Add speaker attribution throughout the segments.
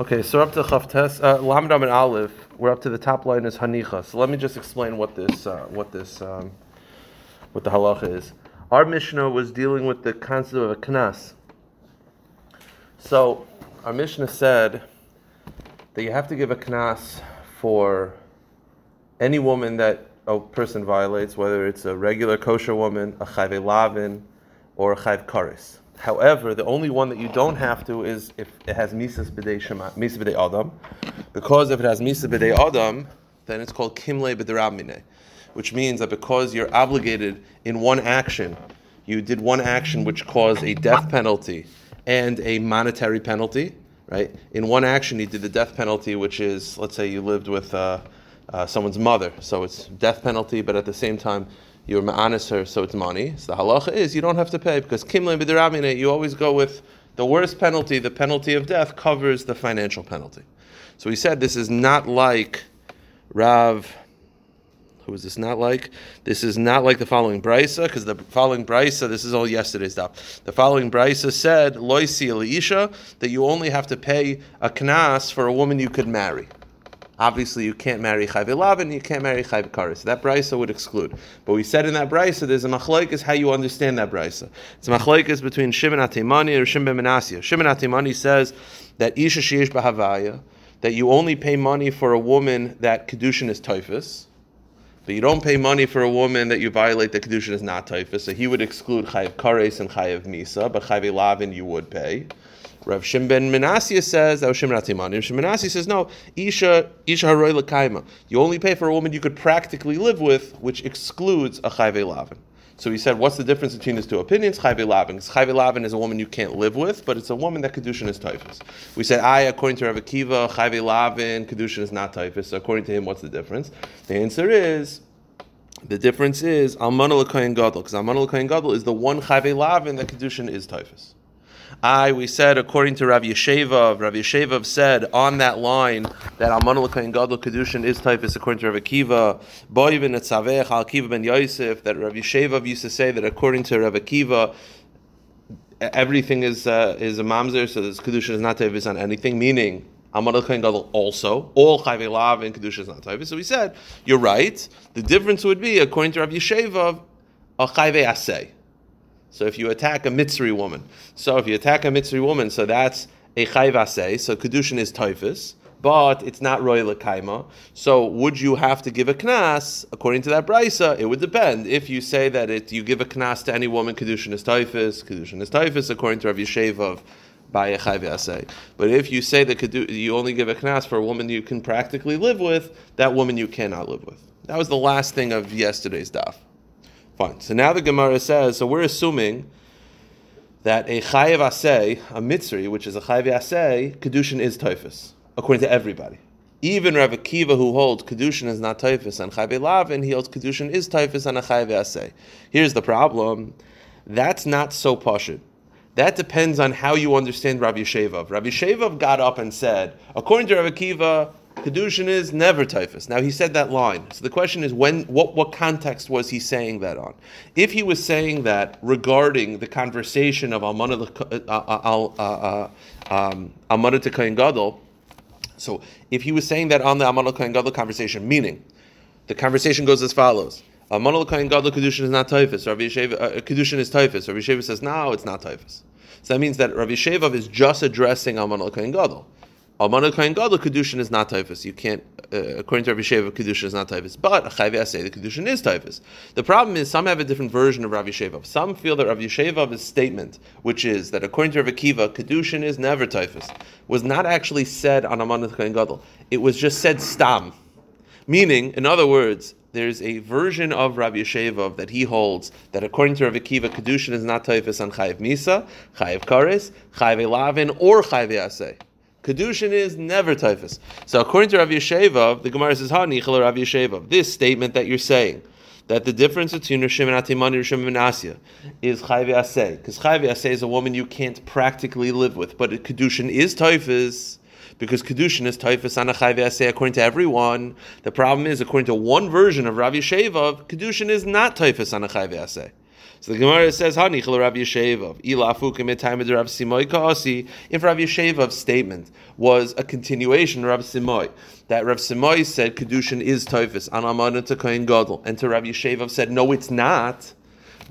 Speaker 1: Okay, so up to Chavtes, uh, and Aleph. We're up to the top line is Hanicha. So let me just explain what this, uh, what this, um, what the halacha is. Our Mishnah was dealing with the concept of a knas. So our Mishnah said that you have to give a knas for any woman that a person violates, whether it's a regular kosher woman, a chayve lavin, or a chayv karis. However, the only one that you don't have to is if it has misas b'dei shema, misas adam, because if it has misas b'dei adam, then it's called kimle b'derabmine, which means that because you're obligated in one action, you did one action which caused a death penalty and a monetary penalty, right? In one action, you did the death penalty, which is, let's say, you lived with uh, uh, someone's mother, so it's death penalty, but at the same time you're ma'anis her, so it's money. So the halacha is you don't have to pay because kimle b'derabine, you always go with the worst penalty, the penalty of death covers the financial penalty. So he said this is not like Rav. Who is this not like? This is not like the following brisa, because the following brisa, this is all yesterday's stuff. The following brisa said, loisi isha, that you only have to pay a knas for a woman you could marry. Obviously, you can't marry Chayv Elav you can't marry Chayv Karis. That brisa would exclude. But we said in that brisa, there's a machlaikas how you understand that brisa. It's a machlaikas between Shimon Atimani and Shimon Menasya. Shimon Atimani says that Isha Sheish Bahavaya, that you only pay money for a woman that Kedushin is typhus, but you don't pay money for a woman that you violate the Kedushin is not typhus. So he would exclude Chayiv Kares and Chayiv Misa, but Chayiv Lavin you would pay. Rav Shim ben says that was Shimon Atimani. Shimon Menasya says no. Isha Isha Haroy Lekaima. You only pay for a woman you could practically live with, which excludes a Chayve Lavin. So he said, what's the difference between his two opinions? Chayve Lavin. Chayve Lavin is a woman you can't live with, but it's a woman that Kedushin is typhus. We said, I, according to Rav Akiva, Chayve Lavin, Kedushin is not typhus. So according to him, what's the difference? The answer is, the difference is Almana L'Kohen Gadol, because Almana L'Kohen Gadol is the one Chayve Lavin that Kedushin is typhus. I, we said, according to Rav Yesheva, Rav Yesheva said on that line that Amanul and Gadol Kedushin is typhus according to Rav Akiva, Boivin Etzavech Al Akiva ben Yosef, that Rav Yesheva used to say that according to Rav Akiva, everything is uh, is a mamzer, so this Kedushin is not typhus on anything, meaning Amadal Kain Gadol also. All Chayve Lav and Kedusha is not Tavis. So we said, you're right. The difference would be, according to Rav Yesheva, a Chayve Aseh. So if you attack a Mitzri woman, so if you attack a Mitzri woman, so that's a chayvase, so kedushin is typhus, but it's not royal kaima. So would you have to give a knas according to that brisa? It would depend. If you say that it, you give a knas to any woman, kedushin is typhus, kedushin is typhus according to Rav Yeshevov by a. But if you say that you only give a knas for a woman you can practically live with, that woman you cannot live with. That was the last thing of yesterday's daf. Fine. So now the Gemara says, so we're assuming that a chayiv asay, a mitzri, which is a chayiv asay, kedushin is typhus, according to everybody. Even Rav Akiva, who holds kedushin is not typhus and chayiv lavin, he holds kedushin is typhus and a chayiv asay. Here's the problem: that's not so pashut. That depends on how you understand Rav Yeshevov. Rav Yeshevov got up and said, according to Rav Akiva, Kedushin is never typhus. Now he said that line. So the question is, when, what, what context was he saying that on? If he was saying that regarding the conversation of Almana uh, uh, uh, um, to Kain Gadol, so if he was saying that on the Almana Kain Gadol conversation, meaning the conversation goes as follows: Almana Kain Gadol Kedushin is not typhus. Rav Yeshev, uh, Kedushin is typhus. Rav Yeshev says no, it's not typhus. So that means that Rav Yeshev is just addressing Almana Kain Gadol. Almana Kohen Gadol Kedushin is not typhus. You can't, uh, according to Rabbi Sheva, Kedushin is not typhus. But Chayvi say the Kedushin is typhus. The problem is some have a different version of Rabbi Sheva. Some feel that Rabbi Sheva's statement, which is that according to Rabbi Kiva, Kedushin is never typhus, was not actually said on Almana Kohen Gadol. It was just said stam. Meaning, in other words, there's a version of Rabbi Yesheva that he holds that according to Rabbi Kiva, Kedushin is not typhus on Chayiv Misa, Chayiv Kares, Chayiv Elavin, or Chayiv Yaseh. Kedushin is never typhus. So according to Rav Yesheva, the Gemara says, "Ha nichel Rav Yesheva." This statement that you're saying that the difference between Rishim and Atimani Rishim and Asya is Chayvi Aseh, because Chayvi Aseh is a woman you can't practically live with, but Kedushin is typhus. Because Kedushin is typhus on a Chayvi according to everyone. The problem is, according to one version of Rav Yesheva, Kedushin is not typhus on a Aseh. So the Gemara says, "Hani Rav Yeshevov ilafu time Rav Simoy kaasi." If Rav Yeshevov's statement was a continuation of Rav Simoy, that Rav Simoy said kedushin is toifus an amana to kohen gadol, and to Rav Yeshevov said, "No, it's not,"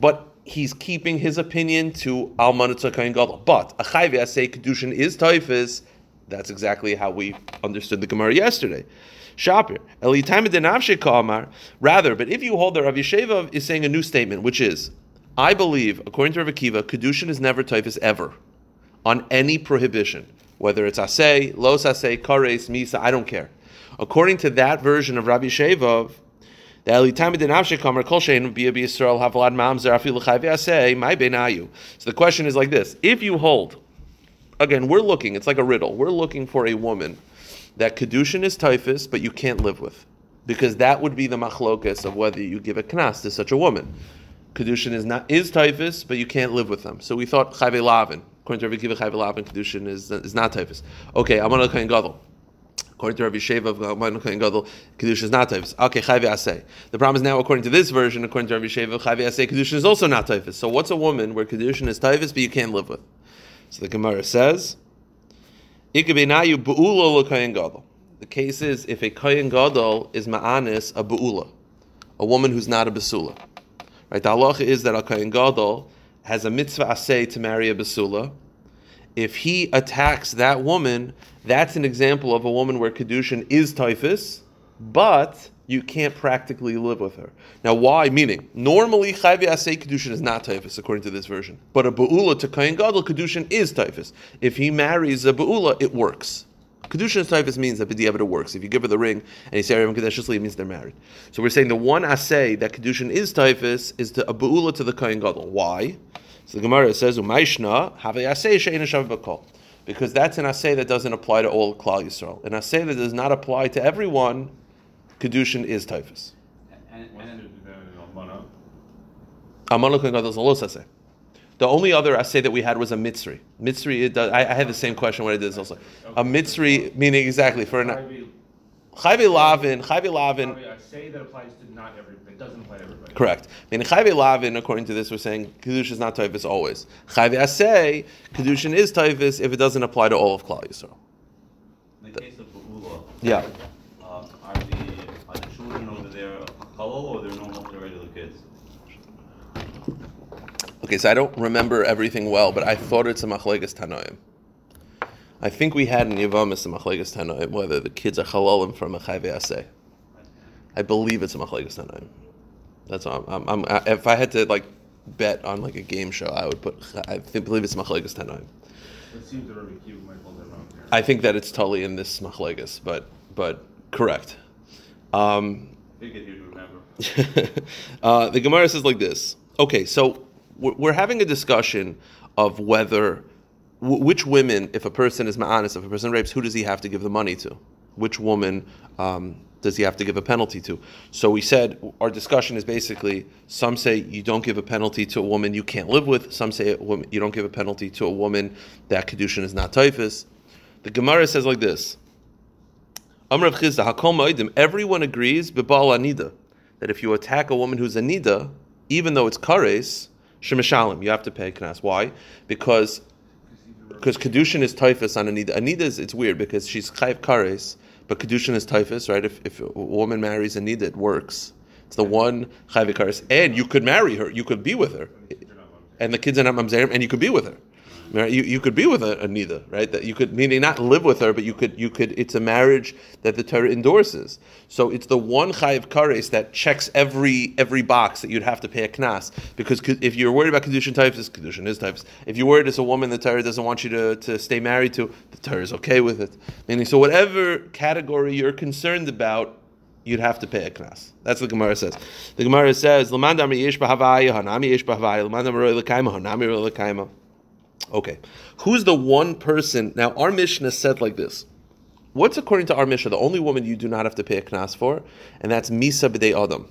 Speaker 1: but he's keeping his opinion to almana to gadol. But a chayve say kedushin is toifus. That's exactly how we understood the Gemara yesterday. Shapir. Rather, but if you hold that Rav Yeshevov is saying a new statement, which is I believe, according to Rav Akiva, kedushin is never typhus ever on any prohibition, whether it's asay, los asay, kares, misa, I don't care. According to that version of Rabbi Shevov, the So the question is like this: If you hold, again, we're looking. It's like a riddle. We're looking for a woman that kedushin is typhus, but you can't live with, because that would be the machlokas of whether you give a knas to such a woman. Kedushin is not is typhus, but you can't live with them. So we thought chayve lavin. According to Rabbi Kiva, chayve lavin kedushin is is not typhus. Okay, I'm gonna kain gadol. According to Rabbi Sheva of Amon Kain Gadol, kedushin is not typhus. Okay, chayve asay. The problem is now, according to this version, according to Rabbi Sheva, chayve asay, kedushin is also not typhus. So what's a woman where kedushin is typhus, but you can't live with? So the Gemara says, ikabenayu bu'ula kain gadol. The case is if a kain gadol is ma'anis a bu'ula, a woman who's not a basula. Right? The halacha is that a kohen gadol has a mitzvah asay to marry a basula. If he attacks that woman, that's an example of a woman where kedushin is typhus, but you can't practically live with her. Now, why? Meaning, normally chayvi asay kedushin is not typhus according to this version, but a beula to kohen gadol kedushin is typhus. If he marries a beula, it works. Kedushin Taifas means that B'diavad works. If you give her the ring and you say Arim Kadeshusli, it means they're married. So we're saying the one assay that Kedushin is Taifas is to a Be'ula to the Kohen Gadol. Why? So the Gemara says, Umayshna, have a assay she'ena shav Because that's an assay that doesn't apply to all Klal Yisrael. An assay that does not apply to everyone, Kedushin is Taifas. And, and, and Amana Kohen Gadol is a los assay. The only other assay that we had was a mitzri. Mitzri, does, I, I, had the same question when I did this also. A mitzri meaning exactly for an chayve lavin, chayve lavin.
Speaker 2: Say that applies to not everybody. It doesn't apply to everybody.
Speaker 1: Correct. Meaning chayve lavin, according to this, we're saying kedushin is not typhus always. Chayve asay, kedushin is typhus if it doesn't apply to all of Klal
Speaker 3: Yisrael. In the case of Ba'ula,
Speaker 1: yeah.
Speaker 3: Uh, are, the, are the children over there halal or they're normal, regular kids?
Speaker 1: Okay, so I don't remember everything well, but I thought it's a machlegas tanoim. I think we had in Yavamis a machlegas tanoim whether the kids are halalim from a chayve. I believe it's a machlegas tanoim. That's all. I'm, I'm, I'm, if I had to like bet on like a game show, I would put. I think, believe it's machlegas tanoim.
Speaker 2: It seems that Rabbi Kiva might hold that wrong here.
Speaker 1: I think that it's totally in this machlegas, but but correct. Um, uh, the Gemara says like this. Okay, so we're having a discussion of whether which women, if a person is ma'anis, if a person rapes, who does he have to give the money to? Which woman um, does he have to give a penalty to? So we said our discussion is basically some say you don't give a penalty to a woman you can't live with. Some say you don't give a penalty to a woman that kedushin is not typhus. The Gemara says like this: Chisda Everyone agrees bebal anida that if you attack a woman who's anida, even though it's kares, Shemishalim, you have to pay knas. Why? Because because kedushin is typhus on Anida. Anida is it's weird because she's chayv kares, but kedushin is typhus, right? If, if a woman marries Anida, it works. It's the one chayv kares, and you could marry her, you could be with her, and the kids are not mamzerim, and you could be with her. Right? You, you could be with a, Anida, right? That you could meaning not live with her, but you could you could. It's a marriage that the Torah endorses. So it's the one chayiv kares that checks every every box that you'd have to pay a knas. Because if you're worried about kedushin types, kedushin is types. If you're worried it's a woman, the Torah doesn't want you to, to stay married to, the Torah is okay with it. Meaning, so whatever category you're concerned about, you'd have to pay a knas. That's what the Gemara says. The Gemara says. Okay. Who's the one person? Now, our Mishnah said like this. What's according to our Mishnah the only woman you do not have to pay a knas for? And that's Misa b'dei Adam.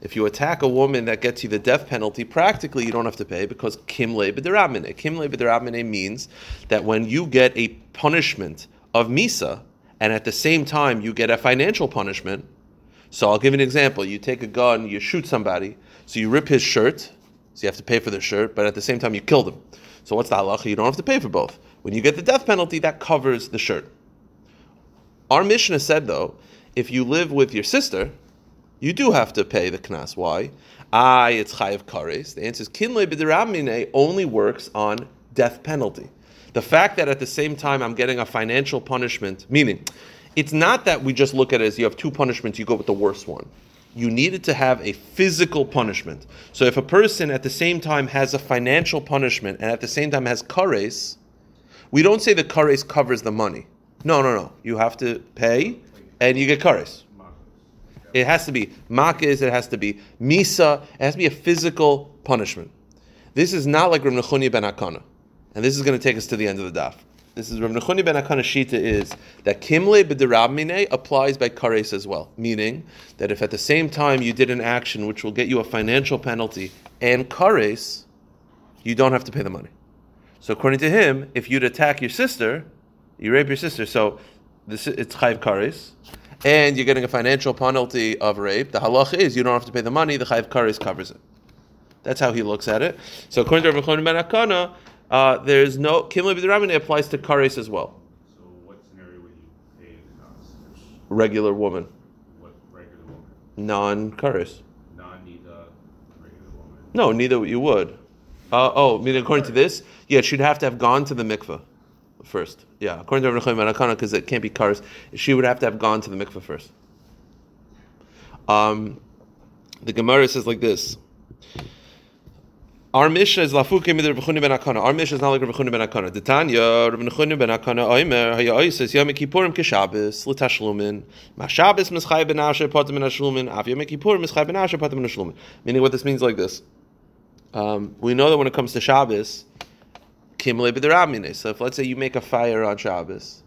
Speaker 1: If you attack a woman that gets you the death penalty, practically you don't have to pay because kimle b'derabmine. Kimle b'derabmine means that when you get a punishment of Misa, and at the same time you get a financial punishment, so I'll give an example. You take a gun, you shoot somebody, so you rip his shirt, So you have to pay for the shirt, but at the same time you kill him. So what's the halacha? You don't have to pay for both. When you get the death penalty, that covers the shirt. Our Mishnah said though, if you live with your sister, you do have to pay the knas. Why? I, it's chayiv kares. The answer is kinle b'diramine only works on death penalty. The fact that at the same time I'm getting a financial punishment, meaning it's not that we just look at it as you have two punishments, you go with the worst one. You needed to have a physical punishment. So if a person at the same time has a financial punishment and at the same time has kares, we don't say the kares covers the money. No, no, no. You have to pay and you get kares. It has to be makis, it has to be misa, it has to be a physical punishment. This is not like Rav ben Akana. And this is going to take us to the end of the daf. This is Rav Nechunya ben Akana Shita is that kimle b'derabmine applies by kares as well. Meaning that if at the same time you did an action which will get you a financial penalty and kares, you don't have to pay the money. So according to him, if you'd attack your sister, you rape your sister, so this it's chayv kares, and you're getting a financial penalty of rape. The halach is you don't have to pay the money. The chayv kares covers it. That's how he looks at it. So according to Rav Nechunya ben Akana, uh, there's no kimle b'derabmine applies to kares as well.
Speaker 2: So what scenario would you pay the cost?
Speaker 1: Regular woman,
Speaker 2: What regular woman?
Speaker 1: non kares.
Speaker 2: Non-nida, regular woman.
Speaker 1: No, neither you would. Uh, oh, meaning according to this, yeah, she'd have to have gone to the mikveh first. Yeah, according to Rav ben because it can't be kares, she would have to have gone to the mikveh first. Um, the Gemara says like this. Our Mishnah is lafuke Rav Nechunya ben Akana. Our Mishnah is not like Nechunya ben Akana. The Tanya, Rav Nechunya ben Akana, Oimer, Haya Oises, Yom Kippurim keshabes, l'tashlumin, ma Shabbos mischai ben Asher, potem ben Ashlumin, av Yom Kippurim mischai ben Asher, potem ben Ashlumin. Meaning what this means like this. Um, we know that when it comes to Shabbos, kimle b'derabmine. So if let's say you make a fire on Shabbos,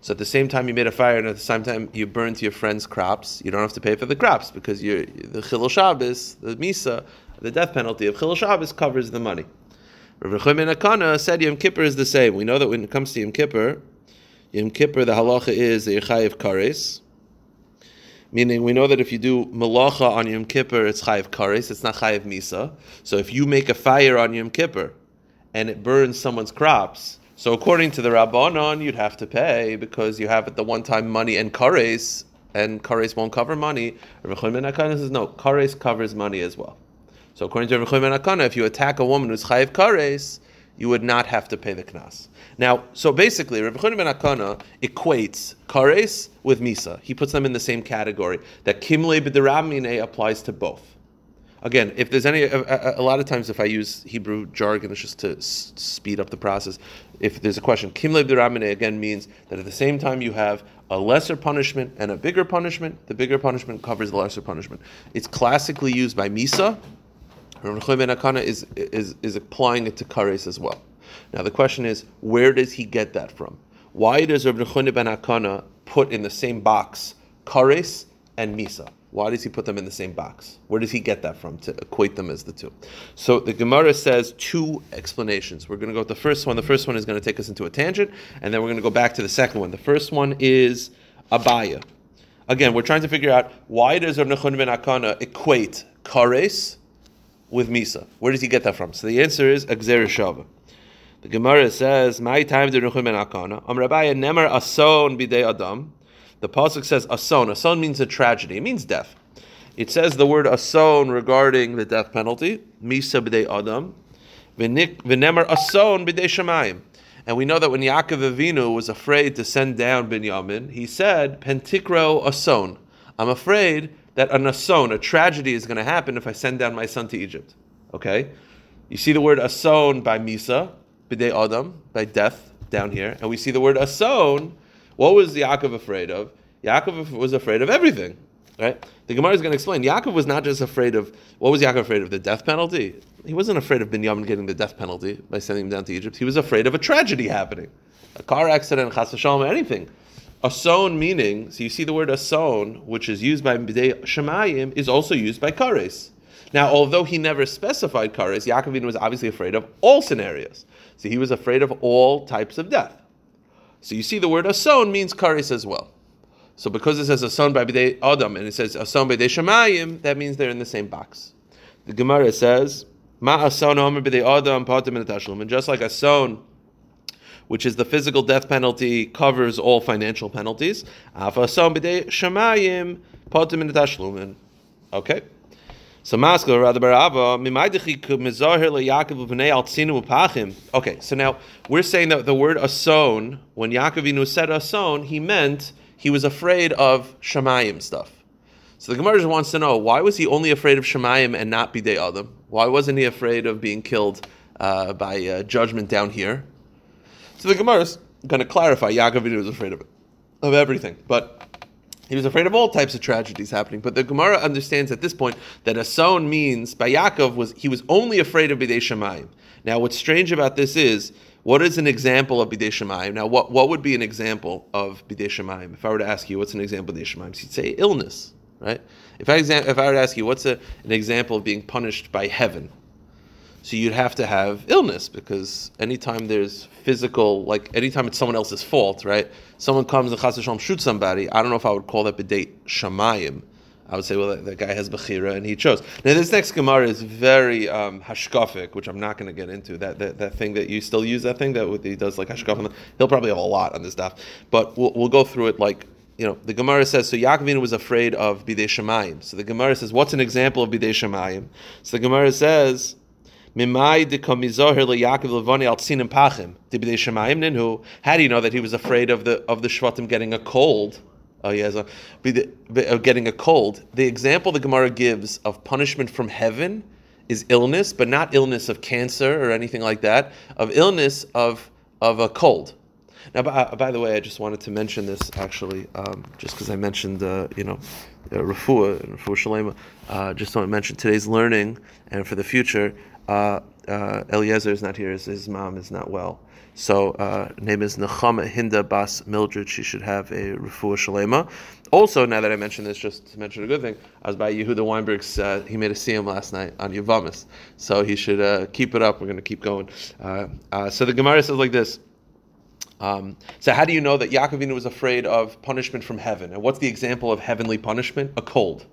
Speaker 1: so at the same time you made a fire and at the same time you burned your friend's crops, you don't have to pay for the crops because you're, the chilul Shabbos, the misa, the death penalty of chilul Shabbos covers the money. Rav Chaim Akana said Yom Kippur is the same. We know that when it comes to Yom Kippur, Yom Kippur the halacha is the chayiv kares. Meaning, we know that if you do malacha on Yom Kippur, it's chayiv kares, it's not chayiv misa. So if you make a fire on Yom Kippur and it burns someone's crops, so according to the Rabbanon, you'd have to pay because you have at the one time money and kares, and kares won't cover money. Nechunya ben says no, kares covers money as well. So according to Rav ben Akana, if you attack a woman who's chayiv kares, you would not have to pay the knas. Now, so basically, Rav Nechunya ben Akana equates kares with misa. He puts them in the same category. That kimle b'deramine applies to both. Again, if there's any, a, a, a lot of times if I use Hebrew jargon, it's just to s- speed up the process. If there's a question, kimle b'deramine again means that at the same time you have a lesser punishment and a bigger punishment. The bigger punishment covers the lesser punishment. It's classically used by misa. Rav Nechunya ben Akana is, is, is applying it to kares as well. Now the question is, where does he get that from? Why does Rav Nechunya ben Akana put in the same box kares and misa? Why does he put them in the same box? Where does he get that from to equate them as the two? So the Gemara says two explanations. We're going to go with the first one. The first one is going to take us into a tangent, and then we're going to go back to the second one. The first one is Abaya. Again, we're trying to figure out why does Rav Nechunya ben Akana equate kares with Misa. Where does he get that from? So the answer is Agzer. The Gemara says, "My time to Ruchim ben Akana." Am Rabbi Nemer Ason bidei Adam. The pasuk says Ason. Ason means a tragedy. It means death. It says the word Ason regarding the death penalty. Misa bidei Adam. V'nemer Ason bidei Shemayim. And we know that when Yaakov Avinu was afraid to send down Binyamin, he said, "Pentikro Ason." I'm afraid that an ason, a tragedy, is going to happen if I send down my son to Egypt. Okay, you see the word ason by Misa, b'dei Adam, by death down here, and we see the word ason. What was Yaakov afraid of? Yaakov was afraid of everything. Right? The Gemara is going to explain. Yaakov was not just afraid of what was Yaakov afraid of the death penalty. He wasn't afraid of Binyamin getting the death penalty by sending him down to Egypt. He was afraid of a tragedy happening, a car accident, chas anything. Ason meaning, so you see the word ason, which is used by B'dei Shemayim, is also used by Kares. Now, although he never specified Kares, Yaakovin was obviously afraid of all scenarios. So he was afraid of all types of death. So you see the word ason means Kares as well. So because it says ason by B'dei Adam and it says ason B'dei Shemayim, that means they're in the same box. The Gemara says, Ma ason omer b'dei adam. And just like a son, which is the physical death penalty, covers all financial penalties. Okay. So rather Barava. Okay, so now we're saying that the word ason, when Yaakovinu said ason, he meant he was afraid of Shemayim stuff. So the Gemara wants to know why was he only afraid of Shemayim and not Bidei Adam? Why wasn't he afraid of being killed uh, by uh, judgment down here? So the Gemara is going to clarify. Yaakovinu was afraid of it, of everything, but he was afraid of all types of tragedies happening. But the Gemara understands at this point that Ason means by Yaakov was he was only afraid of Bidei Shemayim. Now, what's strange about this is what is an example of Bidei Shemayim? Now, what, what would be an example of Bidei Shemayim? If I were to ask you what's an example of Bidei Shemayim, you'd say illness, right? If I if I were to ask you what's a, an example of being punished by heaven, so you'd have to have illness because anytime there's physical, like anytime it's someone else's fault, right? Someone comes and chas v'shalom shoots somebody. I don't know if I would call that b'date shamayim. I would say, well, that, that guy has bechira and he chose. Now, this next gemara is very um, hashkafic, which I'm not going to get into. That, that that thing that you still use that thing that he does like hashkaf. He'll probably have a lot on this stuff, but we'll, we'll go through it like you know, the Gemara says, so Yaakovin was afraid of Bidei Shemayim. So the Gemara says, what's an example of Bidei Shemayim? So the Gemara says, Pachim. How do you know that he was afraid of the of the shvatim getting a cold? Oh, he has a of getting a cold. The example the Gemara gives of punishment from heaven is illness, but not illness of cancer or anything like that. Of illness of of a cold. Now, by, by, the way, I just wanted to mention this actually, um, just because I mentioned, uh, you know, uh, Rafua and Rafua Shalema. Uh, just want to mention today's learning and for the future uh, uh, Eliezer is not here. His, his, mom is not well. So uh, name is Nechama Hinda Bas Mildred. She should have a refuah shalema. Also, now that I mentioned this, just to mention a good thing, I was by Yehuda Weinberg's. Uh, he made a siyum last night on Yavamis, so he should uh, keep it up. We're going to keep going. Uh, uh, so the Gemara says like this. Um, so how do you know that Yaakovinu was afraid of punishment from heaven? And what's the example of heavenly punishment? A cold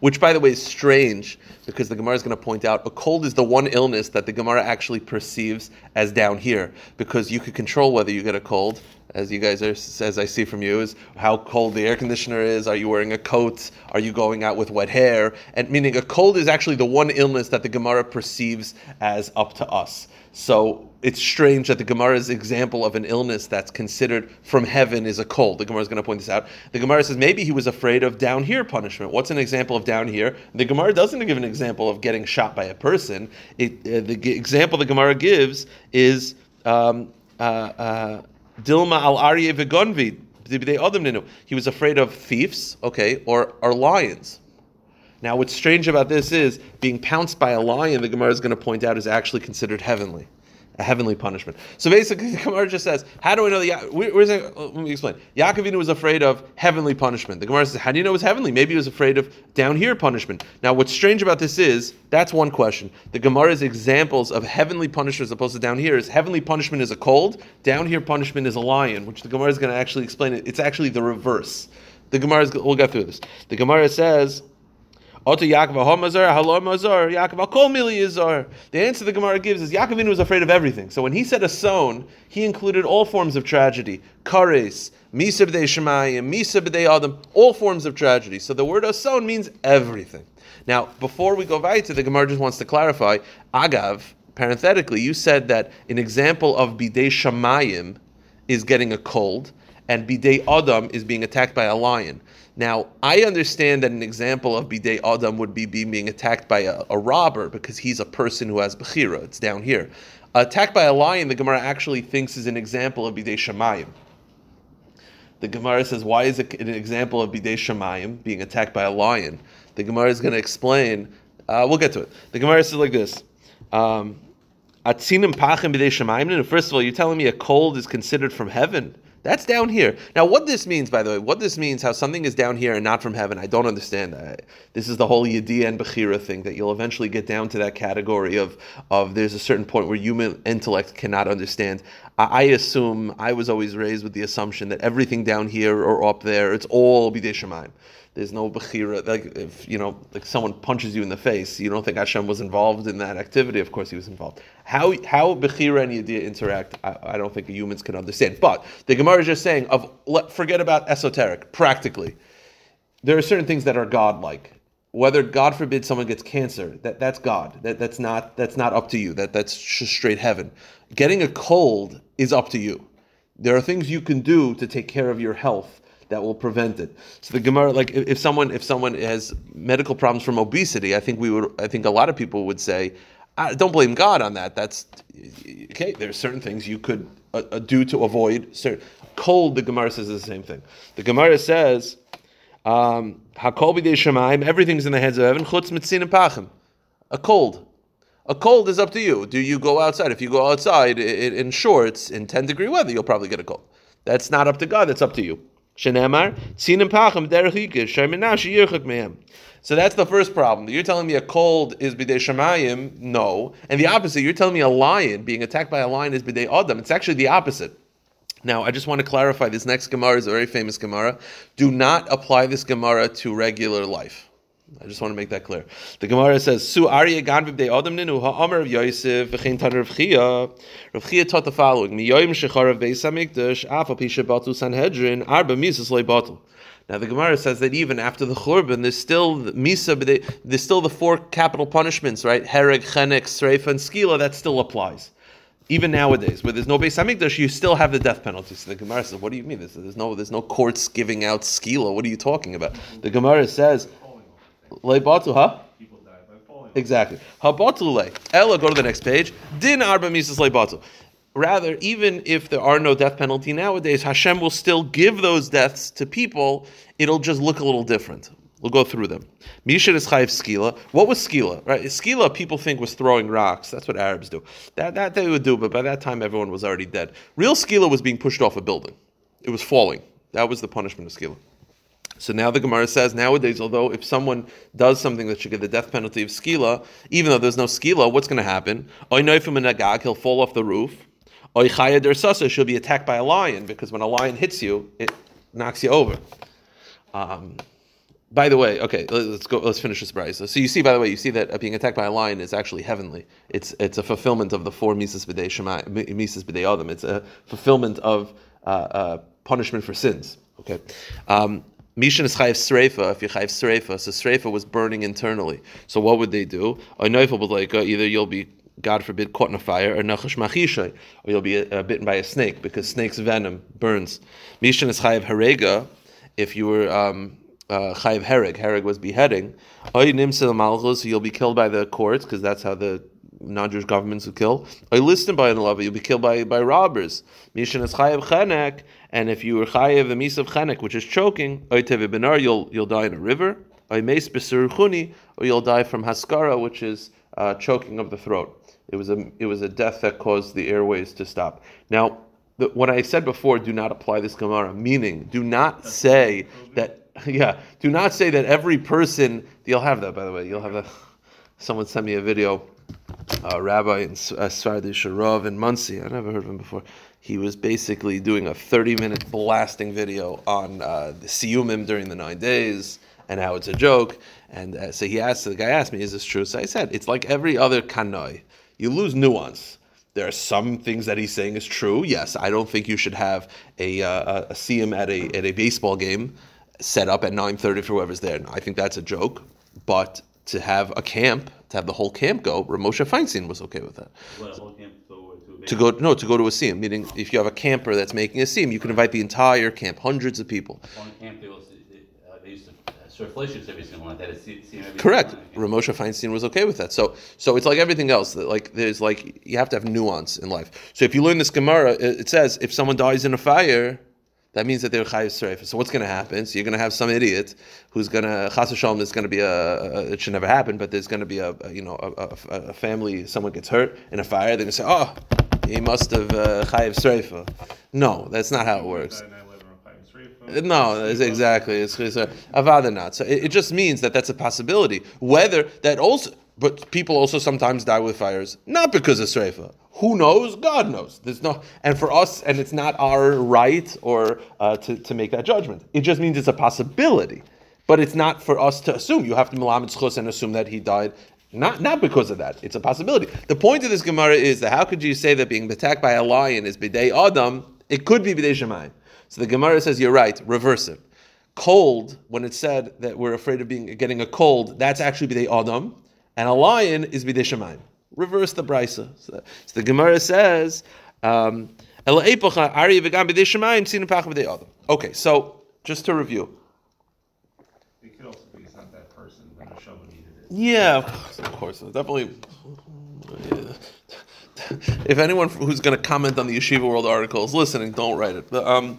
Speaker 1: which by the way is strange because the Gemara is going to point out a cold is the one illness that the Gemara actually perceives as down here because you could control whether you get a cold. As you guys are, as I see from you, is how cold the air conditioner is. Are you wearing a coat? Are you going out with wet hair? And meaning a cold is actually the one illness that the Gemara perceives as up to us. So it's strange that the Gemara's example of an illness that's considered from heaven is a cold. The Gemara is going to point this out. The Gemara says maybe he was afraid of down here punishment. What's an example of down here? The Gemara doesn't give an example of getting shot by a person. It, uh, the g- example the Gemara gives is um, uh, uh, Dilma al Aryeh Vegonvid. He was afraid of thieves, okay, or, or lions. Now, what's strange about this is being pounced by a lion, the Gemara is going to point out, is actually considered heavenly, a heavenly punishment. So basically, the Gemara just says, How do I know that? where's that uh, let me explain. Yaakovinu was afraid of heavenly punishment. The Gemara says, How do you know it was heavenly? Maybe he was afraid of down here punishment. Now, what's strange about this is, that's one question. The Gemara's examples of heavenly punishment as opposed to down here is heavenly punishment is a cold, down here punishment is a lion, which the Gemara is going to actually explain it. It's actually the reverse. The Gemara is, we'll get through this. The Gemara says, Oto Yaakov Homazar, Halom Mazar, Yaakov Kol Mili. The answer the Gemara gives is Yaakovinu was afraid of everything. So when he said a son, he included all forms of tragedy. Kares, Misa b'dei Shemayim, Misa b'dei Adam, all forms of tragedy. So the word ason means everything. Now, before we go weiter, the Gemara just wants to clarify, Agav, parenthetically, you said that an example of b'dei Shemayim is getting a cold, and b'dei Adam is being attacked by a lion. Now, I understand that an example of bidei adam would be being attacked by a, a, robber because he's a person who has bechira. It's down here. Attacked by a lion, the Gemara actually thinks is an example of bidei shemayim. The Gemara says, why is it an example of bidei shemayim being attacked by a lion? The Gemara is going to explain. Uh, we'll get to it. The Gemara says like this. Um, First of all, you're telling me a cold is considered from heaven. That's down here. Now, what this means, by the way, what this means, how something is down here and not from heaven, I don't understand. that. this is the whole Yediyah and Bechira thing that you'll eventually get down to that category of, of there's a certain point where human intellect cannot understand. I, assume I was always raised with the assumption that everything down here or up there, it's all bidei. There's no bechira. Like if you know, like someone punches you in the face, you don't think Hashem was involved in that activity. Of course, he was involved. How how bechira and yediyah interact, I, I don't think humans can understand. But the Gemara is just saying of let, forget about esoteric. Practically, there are certain things that are godlike. Whether God forbid someone gets cancer, that, that's God. That, that's not that's not up to you. That that's straight heaven. Getting a cold is up to you. There are things you can do to take care of your health that will prevent it. So the Gemara, like if, someone if someone has medical problems from obesity, I think we would I think a lot of people would say, "Ah, don't blame God on that. That's okay. There's certain things you could uh, uh, do to avoid certain cold. The Gemara says the same thing. The Gemara says. Um, everything's in the hands of heaven. Chutz mitzin and pachim. A cold. A cold is up to you. Do you go outside? If you go outside i- i- in shorts in 10 degree weather, you'll probably get a cold. That's not up to God, that's up to you. So that's the first problem. You're telling me a cold is b'dei shemayim? No. And the opposite, you're telling me a lion, being attacked by a lion is b'dei adam. It's actually the opposite. Now, I just want to clarify this next Gemara is a very famous Gemara. Do not apply this Gemara to regular life. I just want to make that clear. The Gemara says, "Su Arya Gan v'bdei Adam ninu ha'amar of Yosef v'chein tan Rav Chia." Rav Chia taught the following: Miyoyim shechar of Beis Hamikdash af shebatu Sanhedrin arba misas leibatu. Now the Gemara says that even after the Churban, there's still the Misa, but there's still the four capital punishments, right? Hereg, Chenek, Sreifa, and Skila. That still applies. Even nowadays, where there's no Beis Hamikdash, you still have the death penalty. So the Gemara says, "What do you mean? There's, there's no there's no courts giving out skila. What are you talking about?" The Gemara says, "Leibatu, huh?"
Speaker 2: People die by.
Speaker 1: Exactly. Habatule. Ella, go to the next page. Din arba misas leibatu. Rather, even if there are no death penalty nowadays, Hashem will still give those deaths to people. It'll just look a little different. We'll go through them. Misha is chayiv skila. What was skila? Right, skila people think was throwing rocks. That's what Arabs do. That that they would do, but by that time everyone was already dead. Real skila was being pushed off a building. It was falling. That was the punishment of skila. So now the Gemara says nowadays, although if someone does something that should get the death penalty of skila, even though there's no skila, what's going to happen? Oy noifim in agag, he'll fall off the roof. Oy chaya der sasa, she'll be attacked by a lion because when a lion hits you, it knocks you over. Um, by the way, okay, let- let's go. Let's finish this brisa. So you see, by the way, you see that uh, being attacked by a lion is actually heavenly. It's it's a fulfillment of the four mises b'dei shema, mises b'dei adam. It's a fulfillment of uh, uh, punishment for sins. Okay. Um, Mishan is chayiv sreifa. If you chayiv sreifa, so sreifa was burning internally. So what would they do? A neufel like either you'll be God forbid, caught in a fire, or nachash machishay, or you'll be uh, bitten by a snake because snake's venom burns. Mishan is chayiv harega. If you were um, uh, chayiv hereg, hereg was beheading. Oy nimsel malchus, you'll be killed by the courts because that's how the non-Jewish governments would kill. Oy listen by an lava, you'll be killed by, by robbers. Mishan is chayiv chenek, and if you were chayiv the mis of chenek, which is choking, oy teve benar, you'll you'll die in a river. Oy meis Beseruchuni, or you'll die from haskara, which is uh, choking of the throat. It was a it was a death that caused the airways to stop. Now, what I said before, do not apply this Gemara. Meaning, do not say that. Yeah, do not say that every person. You'll have that, by the way. You'll have that. Someone sent me a video. A rabbi in uh, Sardi Sharov in Monsey. I never heard of him before. He was basically doing a 30-minute blasting video on uh, the siyumim during the nine days and how it's a joke. And uh, so he asked the guy asked me, "Is this true?" So I said, "It's like every other kanoi. You lose nuance." There are some things that he's saying is true. Yes, I don't think you should have a uh, a siyum at a at a baseball game set up at 9:30 for whoever's there. I think that's a joke, but to have a camp, to have the whole camp go, Reb Moshe Feinstein was okay with that.
Speaker 3: To, to, a
Speaker 1: To go no, to go to a siyum, meaning if you have a camper that's making a siyum, you can invite the entire camp, hundreds of people.
Speaker 3: Camp, they, uh, they used to uh, serve every single night. They had to see, see 'em every
Speaker 1: Correct.
Speaker 3: Reb
Speaker 1: Moshe Feinstein was okay with that. So, so it's like everything else. That like there's like you have to have nuance in life. So if you learn this Gemara, it says if someone dies in a fire, that means that they're chayiv sreifa. So what's going to happen? So you're going to have some idiot who's going to chas v'shalom. There's going to be a, a it should never happen, but there's going to be a, a you know a, a, family. Someone gets hurt in a fire. They're going to say, oh, he must have uh, chayiv sreifa. No, that's not how it works.
Speaker 2: Died 9/11 on Chaim Sreifa.
Speaker 1: No, it's exactly. It's, it's a not. So it, it just means that that's a possibility. Whether that also but people also sometimes die with fires, not because of Sreifa. Who knows? God knows. There's no, and for us, and it's not our right or uh, to, to make that judgment. It just means it's a possibility, but it's not for us to assume. You have to milamid schus and assume that he died. Not, not because of that. It's a possibility. The point of this Gemara is that how could you say that being attacked by a lion is bidei adam? It could be bidei shemayim. So the Gemara says you're right. Reverse it. Cold, when it said that we're afraid of being getting a cold, that's actually bidei adam, and a lion is bidei shemayim reverse the brisa. So, so the Gemara says, um, Okay, so just to review.
Speaker 2: It could also be it's not that person, but Neshama needed it.
Speaker 1: Yeah, of course, of course. Definitely. Yeah. If anyone who's going to comment on the Yeshiva World article is listening, don't write it. But, um,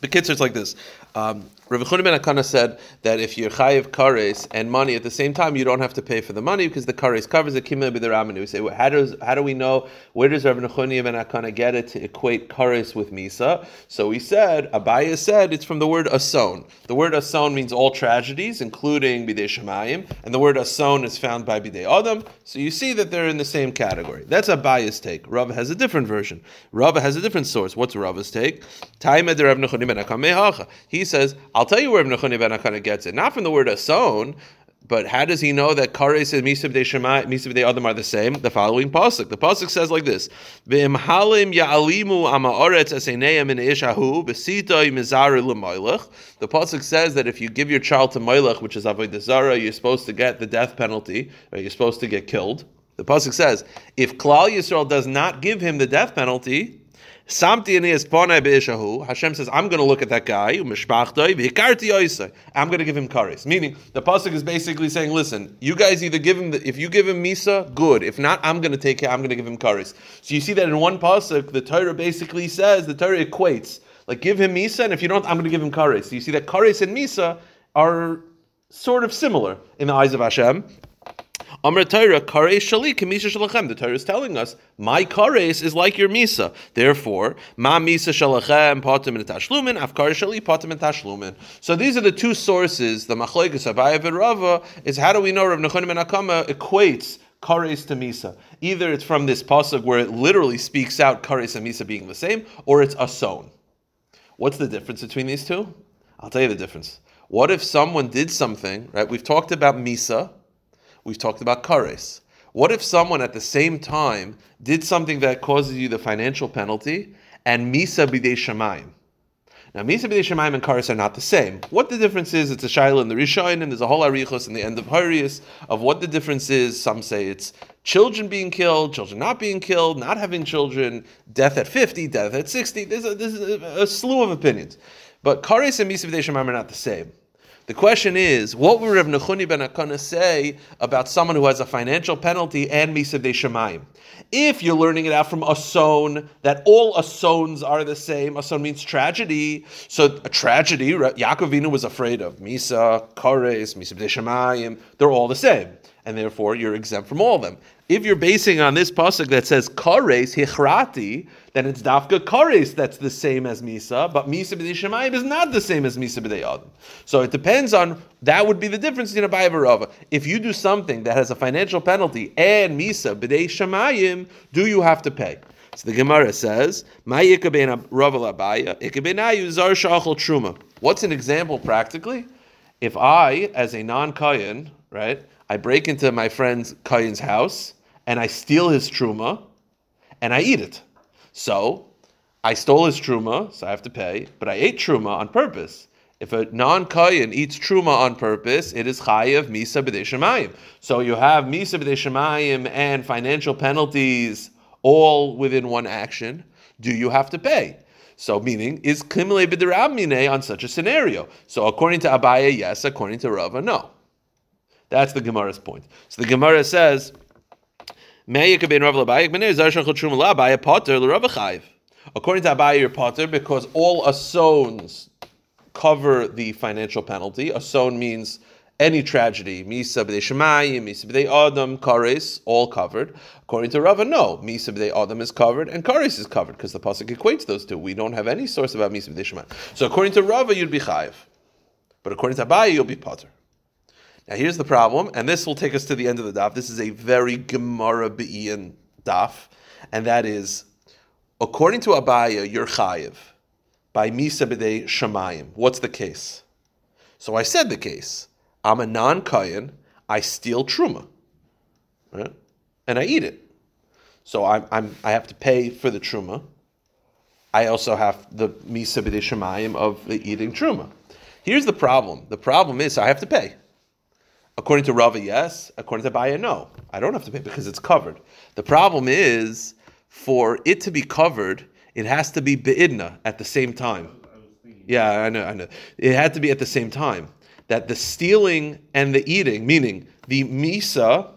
Speaker 1: the kids are like this. Um, Rav Chuna ben Akana said that if you're chayiv kares and money at the same time, you don't have to pay for the money because the kares covers it. Kimel b'deramanu. We say, well, how does how do we know where does Rav Chuna ben Akana get it to equate kares with misa? So we said Abaya said it's from the word ason. The word ason means all tragedies, including bidei shemayim, and the word ason is found by bidei adam. So you see that they're in the same category. That's Abaya's take. Rav has a different version. Rav has a different source. What's Rav's take? He says. I'll tell you where Ibn ben Akana gets it. Not from the word ason, but how does he know that kares and misib de shema, misib de adam are the same? The following pasuk. The pasuk says like this: V'imhalim ya'alimu ama'oretz eseneim in ishahu b'sitoi mizaru. The pasuk says that if you give your child to moilech, which is avodah zara, you're supposed to get the death penalty. Or you're supposed to get killed. The pasuk says if Klal Yisrael does not give him the death penalty, Samti Hashem says, I'm going to look at that guy, I'm going to give him kares. Meaning, the pasuk is basically saying, listen, you guys either give him, the, if you give him misa, good. If not, I'm going to take care, I'm going to give him kares. So you see that in one pasuk, the Torah basically says, the Torah equates, like give him misa, and if you don't, I'm going to give him kares. So you see that kares and misa are sort of similar in the eyes of Hashem. Amr Torah, Kares Shali, Kamisha Shalachem. The Torah is telling us, my Kares is like your Misa. Therefore, Ma Misa Shalachem, Potim and Tashlumin, Af Kares Shali, Potim and Tashlumin. So these are the two sources, the Machlekes Abayev and Rava, is how do we know Rav Nechunya ben Akana equates kares to misa. Either it's from this pasuk where it literally speaks out kares and misa being the same, or it's ason. What's the difference between these two? I'll tell you the difference. What if someone did something, right? We've talked about misa, We've talked about kares. What if someone at the same time did something that causes you the financial penalty and misa b'dei shemayim? Now, Misa B'dei Shemaim and kares are not the same. What the difference is, it's a Shaila in the Rishon, and there's a whole Arichos in the end of Harius of what the difference is. Some say it's children being killed, children not being killed, not having children, death at 50, death at 60. There's a, there's a, a slew of opinions. But kares and Misa B'dei Shemaim are not the same. The question is, what would Rav Nechuni ben Akana say about someone who has a financial penalty and Misa de Shemayim? If you're learning it out from Ason, that all Asons are the same, Ason means tragedy. So a tragedy, Yaakovina was afraid of Misa, Kares, Misa de Shemayim, they're all the same. And therefore, you're exempt from all of them. If you're basing on this pasuk that says kares hichrati, then it's dafka kares that's the same as misa, but misa b'dei shemayim is not the same as misa b'dei adam. So it depends on that would be the difference between a bayavah If you do something that has a financial penalty and misa b'dei shemayim, do you have to pay? So the Gemara says, truma. What's an example practically? If I, as a non-kayan, right, I break into my friend's Kayan's house and I steal his truma and I eat it. So I stole his truma, so I have to pay, but I ate truma on purpose. If a non-kayan eats truma on purpose, it is chayav misa b'dei So you have misa b'dei and financial penalties all within one action. Do you have to pay? So meaning is kimle b'derab on such a scenario. So according to Abaye, yes. According to Rava, no. That's the Gemara's point. So the Gemara says, According to Abaye, you're potter because all asons cover the financial penalty. Ason means any tragedy. Misa b'dei shemayim, misa b'dei adam, kares, all covered. According to Rava, no. Misa b'dei adam is covered and kares is covered because the pasuk equates those two. We don't have any source about misa b'dei shemayim. So according to Rava, you'd be chayiv. But according to Abaye, you'll be potter. Now here's the problem, and this will take us to the end of the daf. This is a very Gemara Be'ian daf, and that is, according to Abaya, you're chayiv by Misa B'dei Shemayim. What's the case? So I said the case. I'm a non-kayan. I steal truma, right? and I eat it. So I'm, I'm I have to pay for the truma. I also have the misa b'dei shemayim of the eating truma. Here's the problem. The problem is I have to pay. According to Rava, yes. According to Baya, no. I don't have to pay because it's covered. The problem is for it to be covered, it has to be beidna at the same time. Yeah, I know, I know. It had to be at the same time. That the stealing and the eating, meaning the misa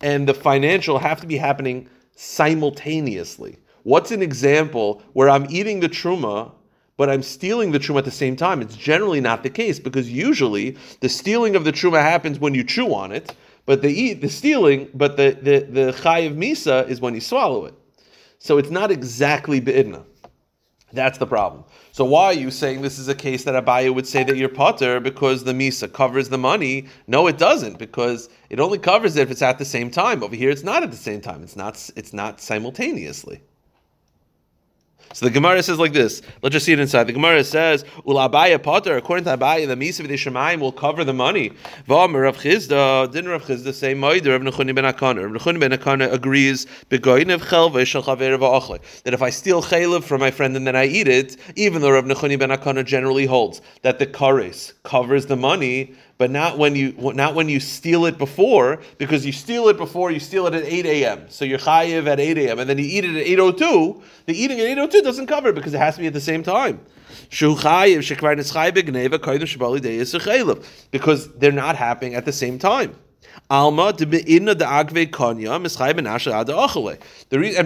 Speaker 1: and the financial, have to be happening simultaneously. What's an example where I'm eating the truma, but I'm stealing the truma at the same time? It's generally not the case because usually the stealing of the truma happens when you chew on it, but the eat the stealing, but the the the chayiv misa is when you swallow it. So it's not exactly beidna. That's the problem. So why are you saying this is a case that Abaye would say that you're potter because the misa covers the money? No, it doesn't because it only covers it if it's at the same time. Over here, it's not at the same time. It's not. It's not simultaneously. So the Gemara says like this. Let's just see it inside. The Gemara says, "Ulabaya potter." According to Abaye, the misa v'deshamayim will cover the money. V'amer Rav Chisda didn't Rav Chisda say moider Rav Nechunya ben Akana. Rav Nechunya ben Akana agrees of that if I steal chaylev from my friend and then I eat it, even though Rav Nechunya ben Akana generally holds that the kares covers the money, but not when you not when you steal it before, because you steal it before you steal it at 8 a.m. So you're chayiv at 8 a.m. and then you eat it at 8:02. The eating at 8:02 doesn't cover it because it has to be at the same time. Because they're not happening at the same time. Alma and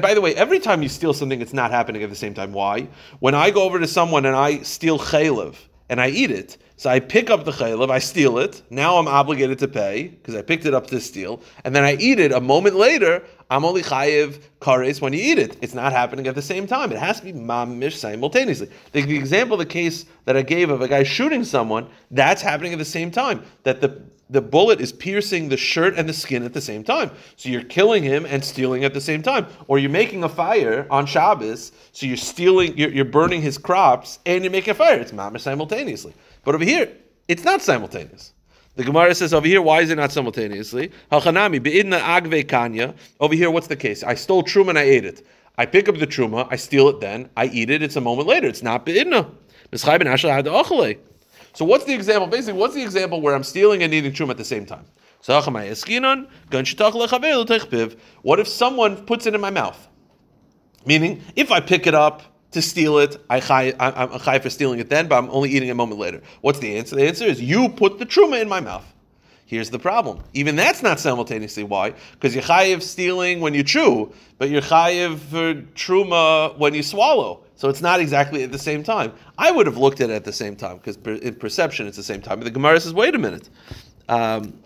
Speaker 1: by the way, every time you steal something, it's not happening at the same time. Why? When I go over to someone and I steal chaylev and I eat it, so I pick up the chaylev, I steal it. Now I'm obligated to pay because I picked it up to steal, and then I eat it. A moment later, I'm only chayiv kares when you eat it. It's not happening at the same time. It has to be mamish simultaneously. The, the example, the case that I gave of a guy shooting someone, that's happening at the same time. That the the bullet is piercing the shirt and the skin at the same time. So you're killing him and stealing at the same time. Or you're making a fire on Shabbos, so you're stealing, you're, you're burning his crops and you're making a fire. It's mamish simultaneously. But over here, it's not simultaneous. The Gemara says over here, why is it not simultaneously? Halchanami, be'idna agve kanya. Over here, what's the case? I stole truma and I ate it. I pick up the truma, I steal it then, I eat it, it's a moment later. It's not be'idna. So what's the example? Basically, what's the example where I'm stealing and eating truma at the same time? What if someone puts it in my mouth? Meaning, if I pick it up to steal it, I chai, I'm a chai for stealing it then, but I'm only eating a moment later. What's the answer? The answer is you put the truma in my mouth. Here's the problem. Even that's not simultaneously. Why? Because you're chayiv stealing when you chew, but you're chayiv for truma when you swallow. So it's not exactly at the same time. I would have looked at it at the same time because in perception it's the same time. But the Gemara says, wait a minute. Um,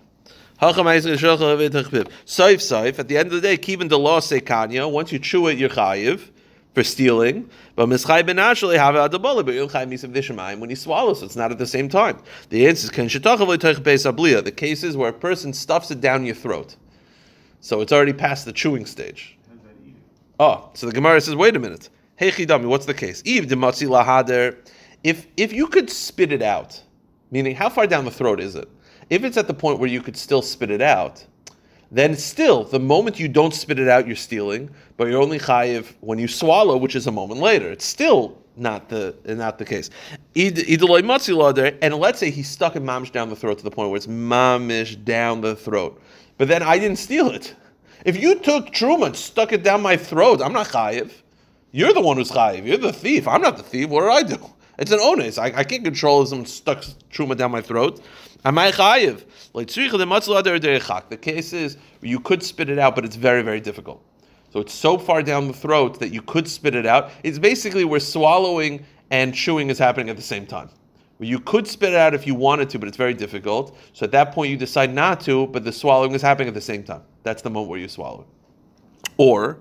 Speaker 1: Saif saif. At the end of the day, kivin de law sekanya. Once you chew it, you're chayiv for stealing. But mischai ben ashli have adabala, but you'll chayiv misav dishamayim when he swallows, it's not at the same time. The answer is kan shetachavoy The case is where a person stuffs it down your throat, so it's already past the chewing stage. Oh, so the Gemara says, wait a minute. Hey chidami, what's the case? If dematzi lahader, if if you could spit it out, meaning how far down the throat is it? If it's at the point where you could still spit it out, then still, the moment you don't spit it out, you're stealing, but you're only chayiv when you swallow, which is a moment later. It's still not the not the case. And let's say he stuck a mamish down the throat to the point where it's mamish down the throat, but then I didn't steal it. If you took truma and stuck it down my throat, I'm not chayiv. You're the one who's chayiv. You're the thief. I'm not the thief. What did I do? It's an onus. I, I can't control if someone stuck truma down my throat. Am I chayiv? The case is you could spit it out, but it's very, very difficult. So it's so far down the throat that you could spit it out. It's basically where swallowing and chewing is happening at the same time. You could spit it out if you wanted to, but it's very difficult. So at that point, you decide not to, but the swallowing is happening at the same time. That's the moment where you swallow it. Or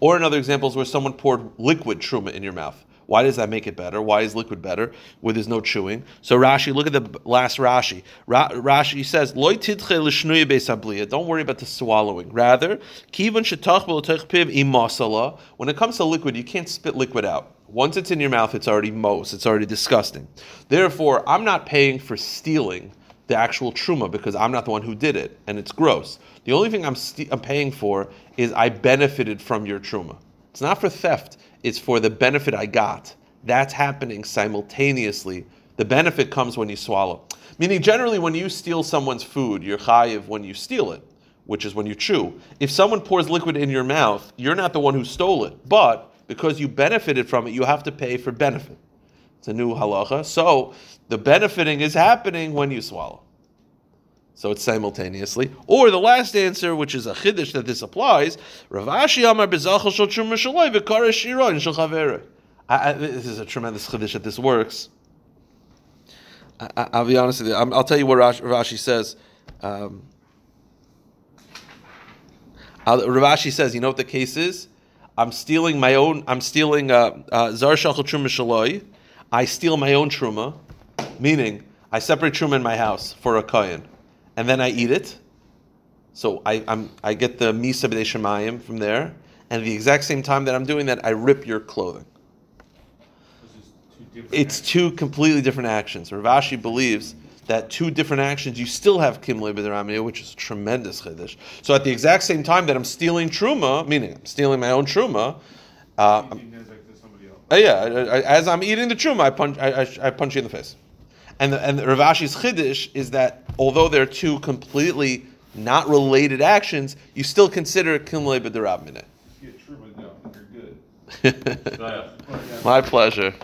Speaker 1: or another example is where someone poured liquid truma in your mouth. Why does that make it better? Why is liquid better where there's no chewing? So Rashi, look at the last Rashi. Ra- Rashi says. Don't worry about the swallowing. Rather. When it comes to liquid, you can't spit liquid out. Once it's in your mouth, it's already mos. It's already disgusting. Therefore, I'm not paying for stealing the actual truma because I'm not the one who did it, and it's gross. The only thing I'm, st- I'm paying for is I benefited from your truma. It's not for theft; it's for the benefit I got. That's happening simultaneously. The benefit comes when you swallow. Meaning, generally, when you steal someone's food, you're chayiv when you steal it, which is when you chew. If someone pours liquid in your mouth, you're not the one who stole it, but because you benefited from it, you have to pay for benefit. It's a new halacha. So the benefiting is happening when you swallow. So it's simultaneously. Or the last answer, which is a chiddush that this applies, Rav Ashi Amar bezachal. I- I- This is a tremendous chiddush that this works. I, I, I'll be honest with you. I'm, I'll tell you what Rashi, says. Um, Rav Ashi says, you know what the case is? I'm stealing my own. I'm stealing uh, uh, zar shachal truma shaloi. I steal my own truma, meaning I separate truma in my house for a kohen, and then I eat it. So I I'm, I get the misa b'dei shemayim from there, and at the exact same time that I'm doing that, I rip your clothing.
Speaker 3: Two
Speaker 1: It's two completely different actions. Rav Ashi believes that two different actions, you still have kimle b'deramia, which is a tremendous chiddush. So at the exact same time that I'm stealing truma, meaning I'm stealing my own truma, uh, I'm-
Speaker 2: Eating Nezek to somebody else.
Speaker 1: uh, yeah, I- I- as I'm eating the truma, I punch, I, I, I punch you in the face. And the, and the Rav Ashi's chiddush is that although they're two completely not related actions, you still consider kimle b'derab minute.
Speaker 2: Get true, but no, you're good.
Speaker 3: So, yeah.
Speaker 2: But, yeah.
Speaker 1: My pleasure.